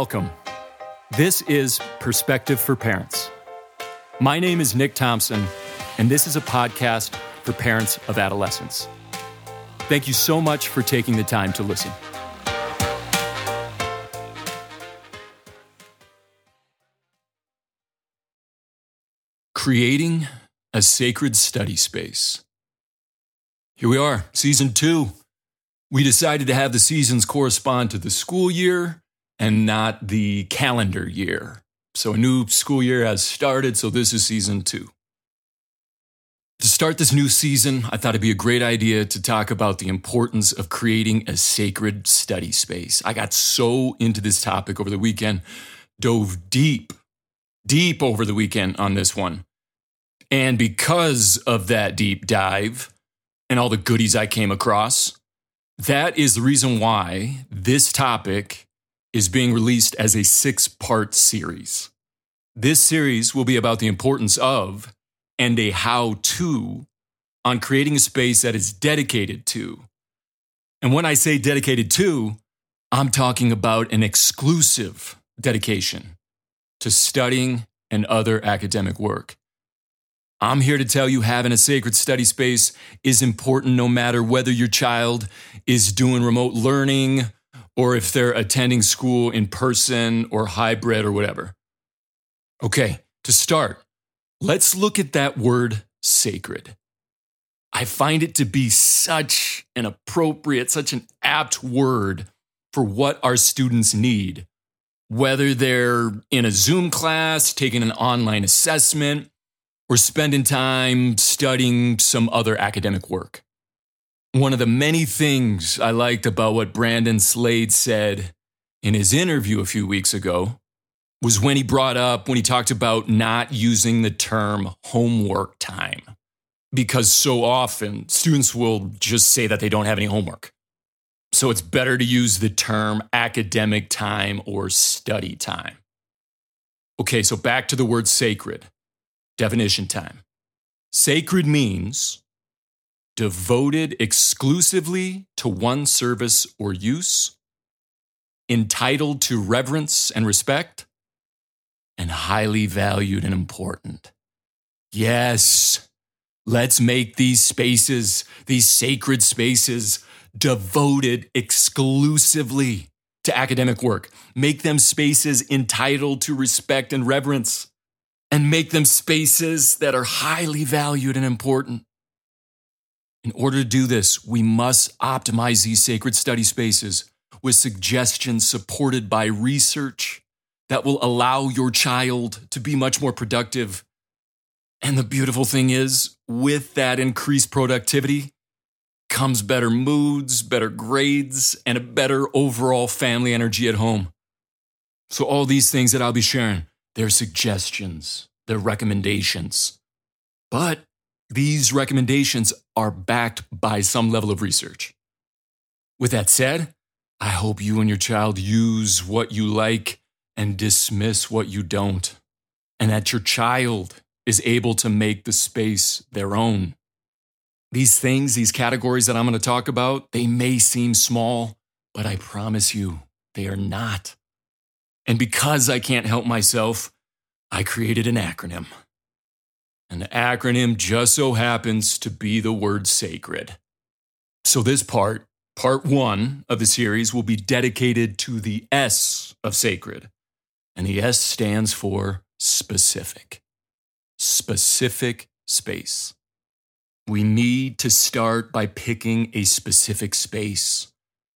Welcome. This is Perspective for Parents. My name is Nick Thompson, and this is a podcast for parents of adolescents. Thank you so much for taking the time to listen. Creating a sacred study space. Here we are, season two. We decided to have the seasons correspond to the school year and not the calendar year. So a new school year has started, so this is season two. To start this new season, I thought it'd be a great idea to talk about the importance of creating a sacred study space. I got so into this topic over the weekend, dove deep, deep over the weekend on this one. And because of that deep dive and all the goodies I came across, that is the reason why this topic is being released as a six part series. This series will be about the importance of and a how to on creating a space that is dedicated to. And when I say dedicated to, I'm talking about an exclusive dedication to studying and other academic work. I'm here to tell you having a sacred study space is important no matter whether your child is doing remote learning or if they're attending school in person or hybrid or whatever. Okay, to start, let's look at that word sacred. I find it to be such an appropriate, such an apt word for what our students need, whether they're in a Zoom class, taking an online assessment, or spending time studying some other academic work. One of the many things I liked about what Brandon Slade said in his interview a few weeks ago was when he brought up, when he talked about not using the term homework time. Because so often students will just say that they don't have any homework. So it's better to use the term academic time or study time. Okay, so back to the word sacred. Definition time. Sacred means devoted exclusively to one service or use, entitled to reverence and respect, and highly valued and important. Yes, let's make these spaces, these sacred spaces, devoted exclusively to academic work. Make them spaces entitled to respect and reverence and make them spaces that are highly valued and important. In order to do this, we must optimize these sacred study spaces with suggestions supported by research that will allow your child to be much more productive. And the beautiful thing is, with that increased productivity comes better moods, better grades, and a better overall family energy at home. So, all these things that I'll be sharing their suggestions, their recommendations. But these recommendations are backed by some level of research. With that said, I hope you and your child use what you like and dismiss what you don't, and that your child is able to make the space their own. These things, these categories that I'm going to talk about, they may seem small, but I promise you, they are not. And because I can't help myself, I created an acronym. And the acronym just so happens to be the word sacred. So, this part, part one of the series, will be dedicated to the S of sacred. And the S stands for specific. Specific space. We need to start by picking a specific space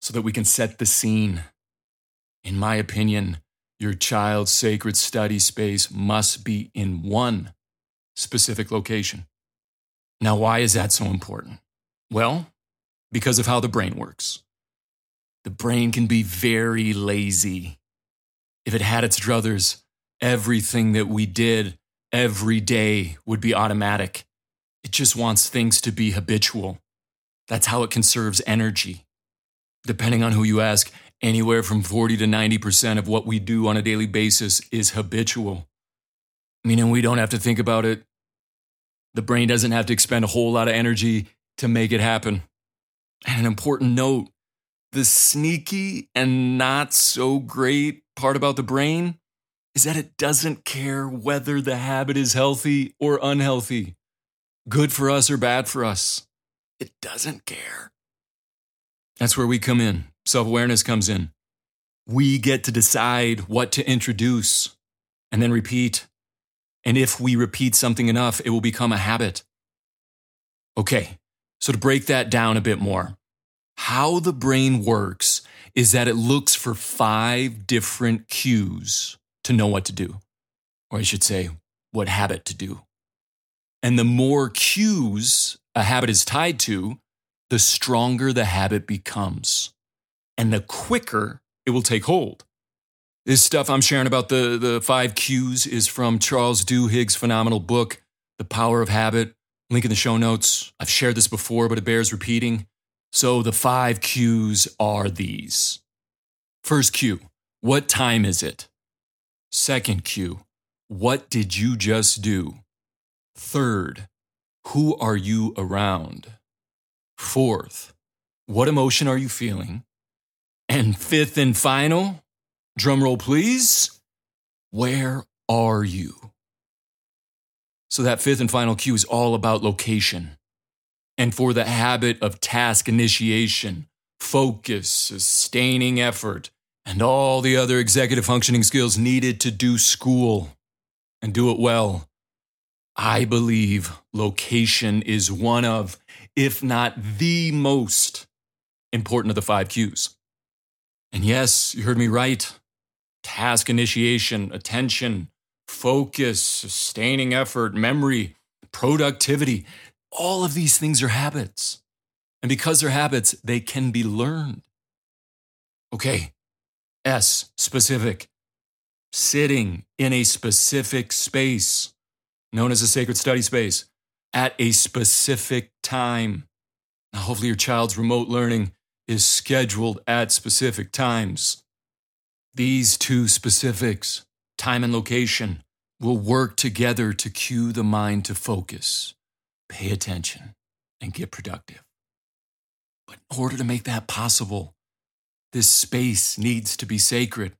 so that we can set the scene. In my opinion, your child's sacred study space must be in one specific location. Now, why is that so important? Well, because of how the brain works. The brain can be very lazy. If it had its druthers, everything that we did every day would be automatic. It just wants things to be habitual. That's how it conserves energy. Depending on who you ask, anywhere from 40 to 90% of what we do on a daily basis is habitual. Meaning we don't have to think about it. The brain doesn't have to expend a whole lot of energy to make it happen. And an important note the sneaky and not so great part about the brain is that it doesn't care whether the habit is healthy or unhealthy, good for us or bad for us. It doesn't care. That's where we come in. Self awareness comes in. We get to decide what to introduce and then repeat. And if we repeat something enough, it will become a habit. Okay, so to break that down a bit more, how the brain works is that it looks for five different cues to know what to do, or I should say, what habit to do. And the more cues a habit is tied to, the stronger the habit becomes and the quicker it will take hold. This stuff I'm sharing about the, the five cues is from Charles Duhigg's phenomenal book, The Power of Habit. Link in the show notes. I've shared this before, but it bears repeating. So the five cues are these. First cue, what time is it? Second cue, what did you just do? Third, who are you around? Fourth, what emotion are you feeling? And fifth and final, drum roll please, where are you? So that fifth and final cue is all about location. And for the habit of task initiation, focus, sustaining effort, and all the other executive functioning skills needed to do school and do it well, I believe location is one of, if not the most important of the five cues. And yes, you heard me right. Task initiation, attention, focus, sustaining effort, memory, productivity. All of these things are habits. And because they're habits, they can be learned. Okay, S, specific. Sitting in a specific space, known as a sacred study space, at a specific time. Now, hopefully, your child's remote learning is scheduled at specific times. These two specifics, time and location, will work together to cue the mind to focus, pay attention, and get productive. But in order to make that possible, this space needs to be sacred,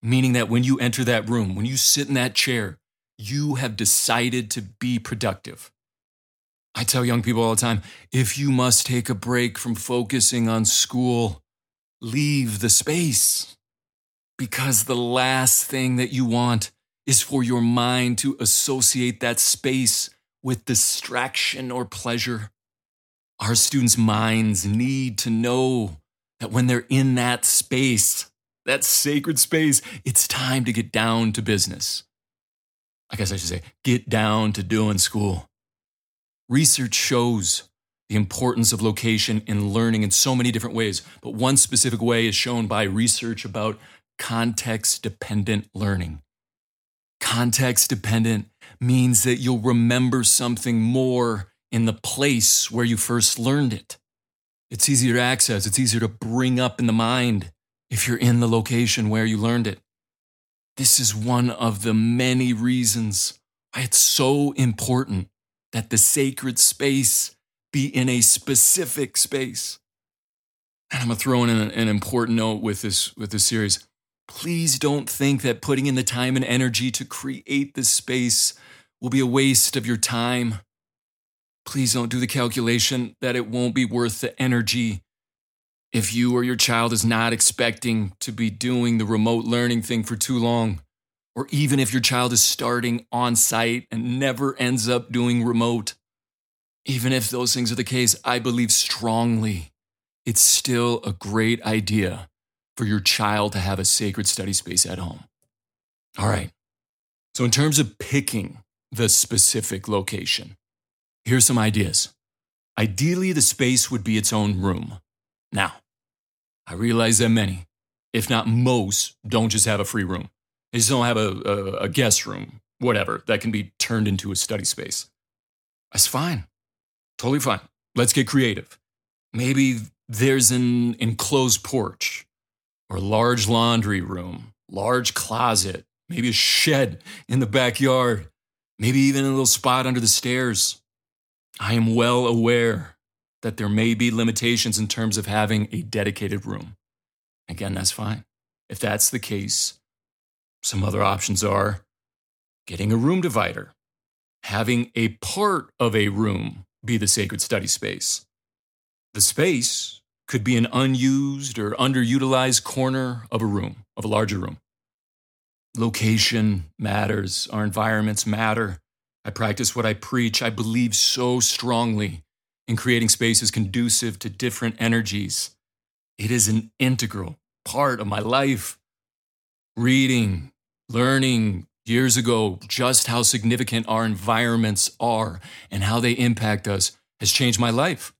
meaning that when you enter that room, when you sit in that chair, you have decided to be productive. I tell young people all the time if you must take a break from focusing on school, leave the space. Because the last thing that you want is for your mind to associate that space with distraction or pleasure. Our students' minds need to know that when they're in that space, that sacred space, it's time to get down to business. I guess I should say, get down to doing school. Research shows the importance of location in learning in so many different ways, but one specific way is shown by research about context dependent learning. Context dependent means that you'll remember something more in the place where you first learned it. It's easier to access, it's easier to bring up in the mind if you're in the location where you learned it. This is one of the many reasons why it's so important that the sacred space be in a specific space. And I'm gonna throw in an, an important note with this with this series. Please don't think that putting in the time and energy to create this space will be a waste of your time please don't do the calculation that it won't be worth the energy if you or your child is not expecting to be doing the remote learning thing for too long, or even if your child is starting on site and never ends up doing remote. Even if those things are the case, I believe strongly it's still a great idea for your child to have a sacred study space at home. All right. So, in terms of picking the specific location, Here's some ideas. Ideally, the space would be its own room. Now, I realize that many, if not most, don't just have a free room. They just don't have a, a, a guest room, whatever, that can be turned into a study space. That's fine. Totally fine. Let's get creative. Maybe there's an enclosed porch or large laundry room, large closet, maybe a shed in the backyard, maybe even a little spot under the stairs. I am well aware that there may be limitations in terms of having a dedicated room. Again, that's fine. If that's the case, some other options are getting a room divider, having a part of a room be the sacred study space. The space could be an unused or underutilized corner of a room, of a larger room. Location matters, our environments matter. I practice what I preach. I believe so strongly in creating spaces conducive to different energies. It is an integral part of my life. Reading, learning years ago just how significant our environments are and how they impact us has changed my life.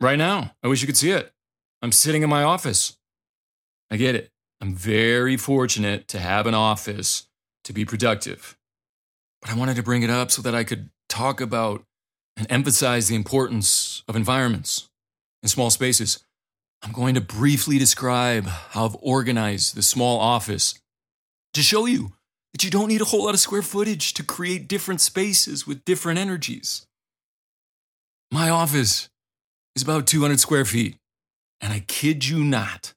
Right now, I wish you could see it. I'm sitting in my office. I get it. I'm very fortunate to have an office to be productive. But I wanted to bring it up so that I could talk about and emphasize the importance of environments in small spaces. I'm going to briefly describe how I've organized the small office to show you that you don't need a whole lot of square footage to create different spaces with different energies. My office is about 200 square feet, and I kid you not,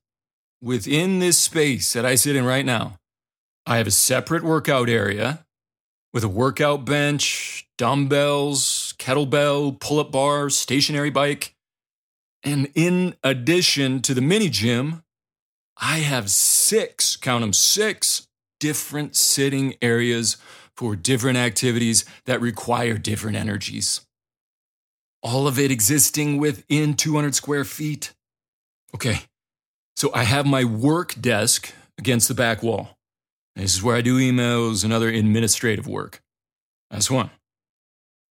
within this space that I sit in right now, I have a separate workout area with a workout bench, dumbbells, kettlebell, pull up bar, stationary bike. And in addition to the mini gym, I have six, count them, six different sitting areas for different activities that require different energies. All of it existing within 200 square feet. Okay, so I have my work desk against the back wall. This is where I do emails and other administrative work. That's one.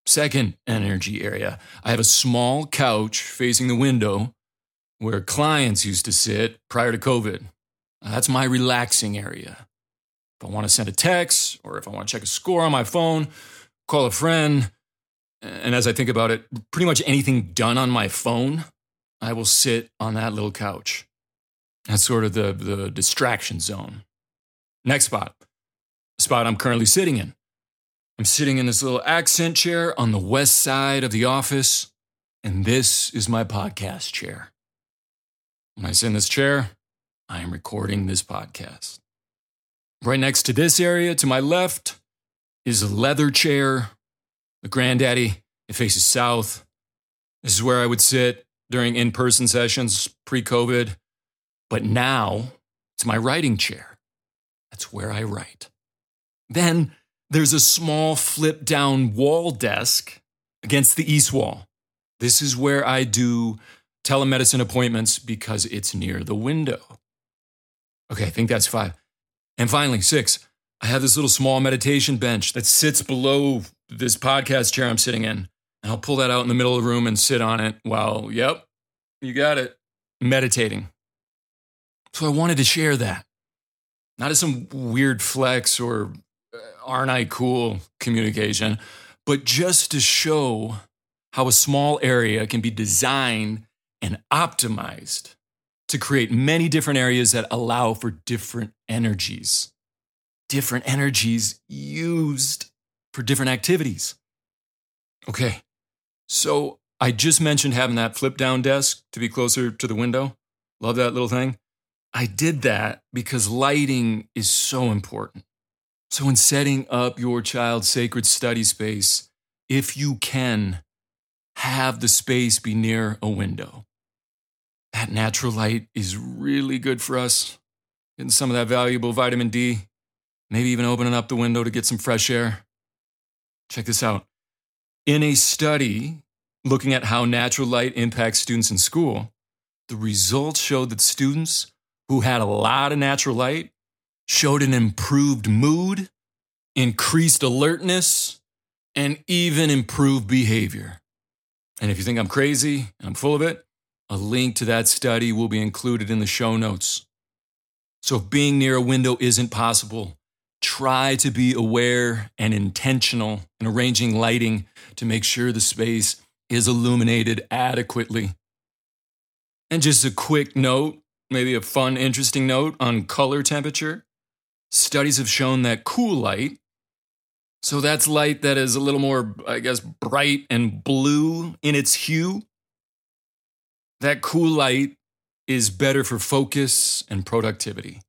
Second energy area, I have a small couch facing the window where clients used to sit prior to COVID. That's my relaxing area. If I want to send a text or if I want to check a score on my phone, call a friend, and as I think about it, pretty much anything done on my phone, I will sit on that little couch. That's sort of the, the distraction zone. Next spot, spot I'm currently sitting in. I'm sitting in this little accent chair on the west side of the office, and this is my podcast chair. When I sit in this chair, I am recording this podcast. Right next to this area to my left is a leather chair, the granddaddy. It faces south. This is where I would sit during in person sessions pre COVID. But now it's my writing chair. That's where I write. Then there's a small flip down wall desk against the east wall. This is where I do telemedicine appointments because it's near the window. Okay, I think that's five. And finally, six, I have this little small meditation bench that sits below this podcast chair I'm sitting in. And I'll pull that out in the middle of the room and sit on it while, yep, you got it, meditating. So I wanted to share that not as some weird flex or uh, aren't I cool communication, but just to show how a small area can be designed and optimized to create many different areas that allow for different energies, different energies used for different activities. Okay, so I just mentioned having that flip down desk to be closer to the window. Love that little thing. I did that because lighting is so important. So, in setting up your child's sacred study space, if you can, have the space be near a window. That natural light is really good for us, getting some of that valuable vitamin D, maybe even opening up the window to get some fresh air. Check this out. In a study looking at how natural light impacts students in school, the results showed that students who had a lot of natural light showed an improved mood, increased alertness, and even improved behavior. And if you think I'm crazy and I'm full of it, a link to that study will be included in the show notes. So if being near a window isn't possible, try to be aware and intentional in arranging lighting to make sure the space is illuminated adequately. And just a quick note maybe a fun, interesting note on color temperature. Studies have shown that cool light, so that's light that is a little more, I guess, bright and blue in its hue, that cool light is better for focus and productivity.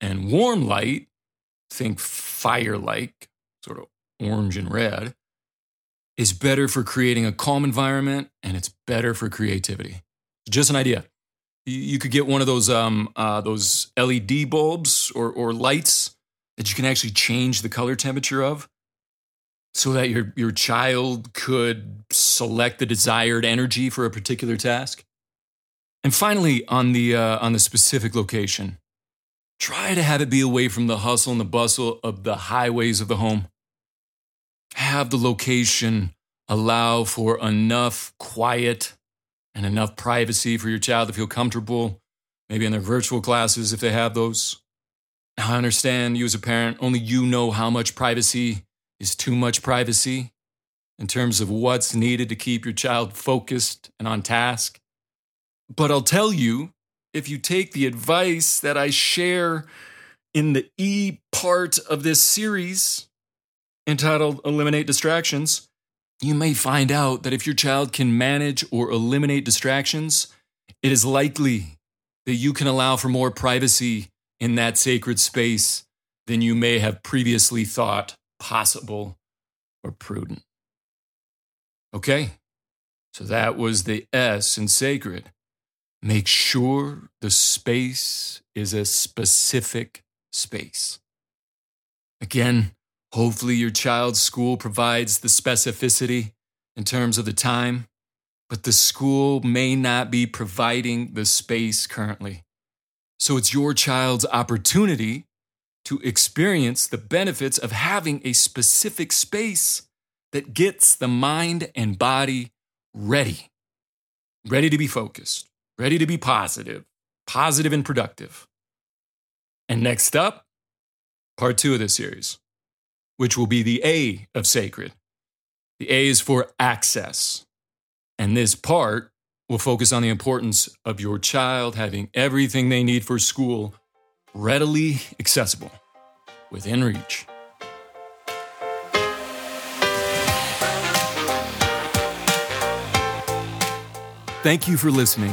And warm light, think fire like, sort of orange and red, is better for creating a calm environment and it's better for creativity. Just an idea. You could get one of those um, uh, those LED bulbs or, or lights that you can actually change the color temperature of so that your, your child could select the desired energy for a particular task. And finally, on the, uh, on the specific location, try to have it be away from the hustle and the bustle of the highways of the home. Have the location allow for enough quiet and enough privacy for your child to feel comfortable, maybe in their virtual classes if they have those. Now, I understand you as a parent, only you know how much privacy is too much privacy in terms of what's needed to keep your child focused and on task. But I'll tell you, if you take the advice that I share in the E part of this series entitled Eliminate Distractions, you may find out that if your child can manage or eliminate distractions, it is likely that you can allow for more privacy in that sacred space than you may have previously thought possible or prudent. Okay, so that was the S in sacred. Make sure the space is a specific space. Again, Hopefully, your child's school provides the specificity in terms of the time, but the school may not be providing the space currently. So it's your child's opportunity to experience the benefits of having a specific space that gets the mind and body ready, ready to be focused, ready to be positive, positive and productive. And next up, part two of this series which will be the A of sacred. The A is for access. And this part will focus on the importance of your child having everything they need for school readily accessible, within reach. Thank you for listening.